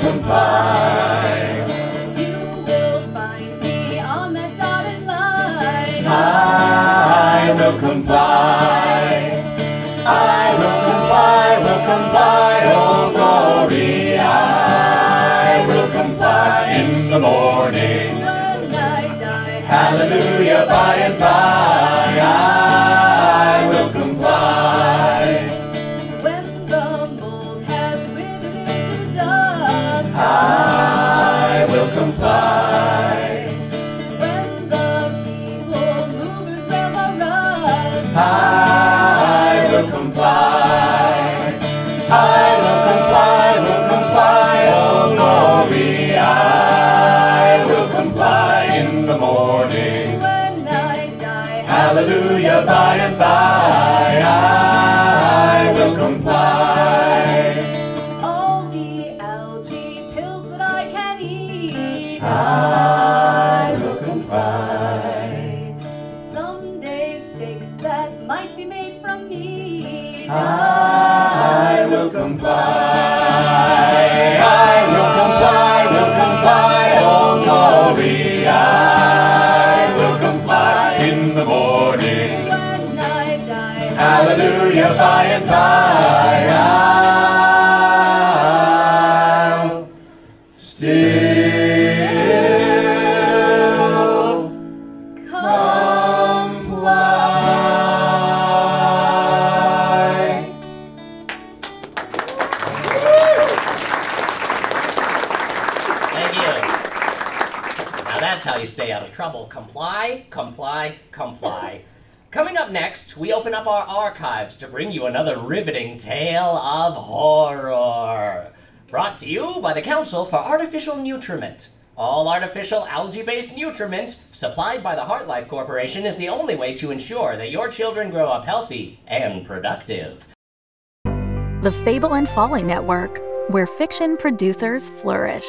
Comply. you will find me on that dotted line. I will comply. I will comply, will comply, oh glory. I will comply in the morning. When I die, Hallelujah, by and by. Hallelujah, by and by. I will comply. all the algae pills that I can eat. I will comply. Someday steaks that might be made from meat. I Hallelujah, by and by. I'll still comply. Thank you. Now that's how you stay out of trouble. Comply, comply, comply. Coming up next, we open up our archives to bring you another riveting tale of horror. Brought to you by the Council for Artificial Nutriment. All artificial algae based nutriment supplied by the HeartLife Corporation is the only way to ensure that your children grow up healthy and productive. The Fable and Folly Network, where fiction producers flourish.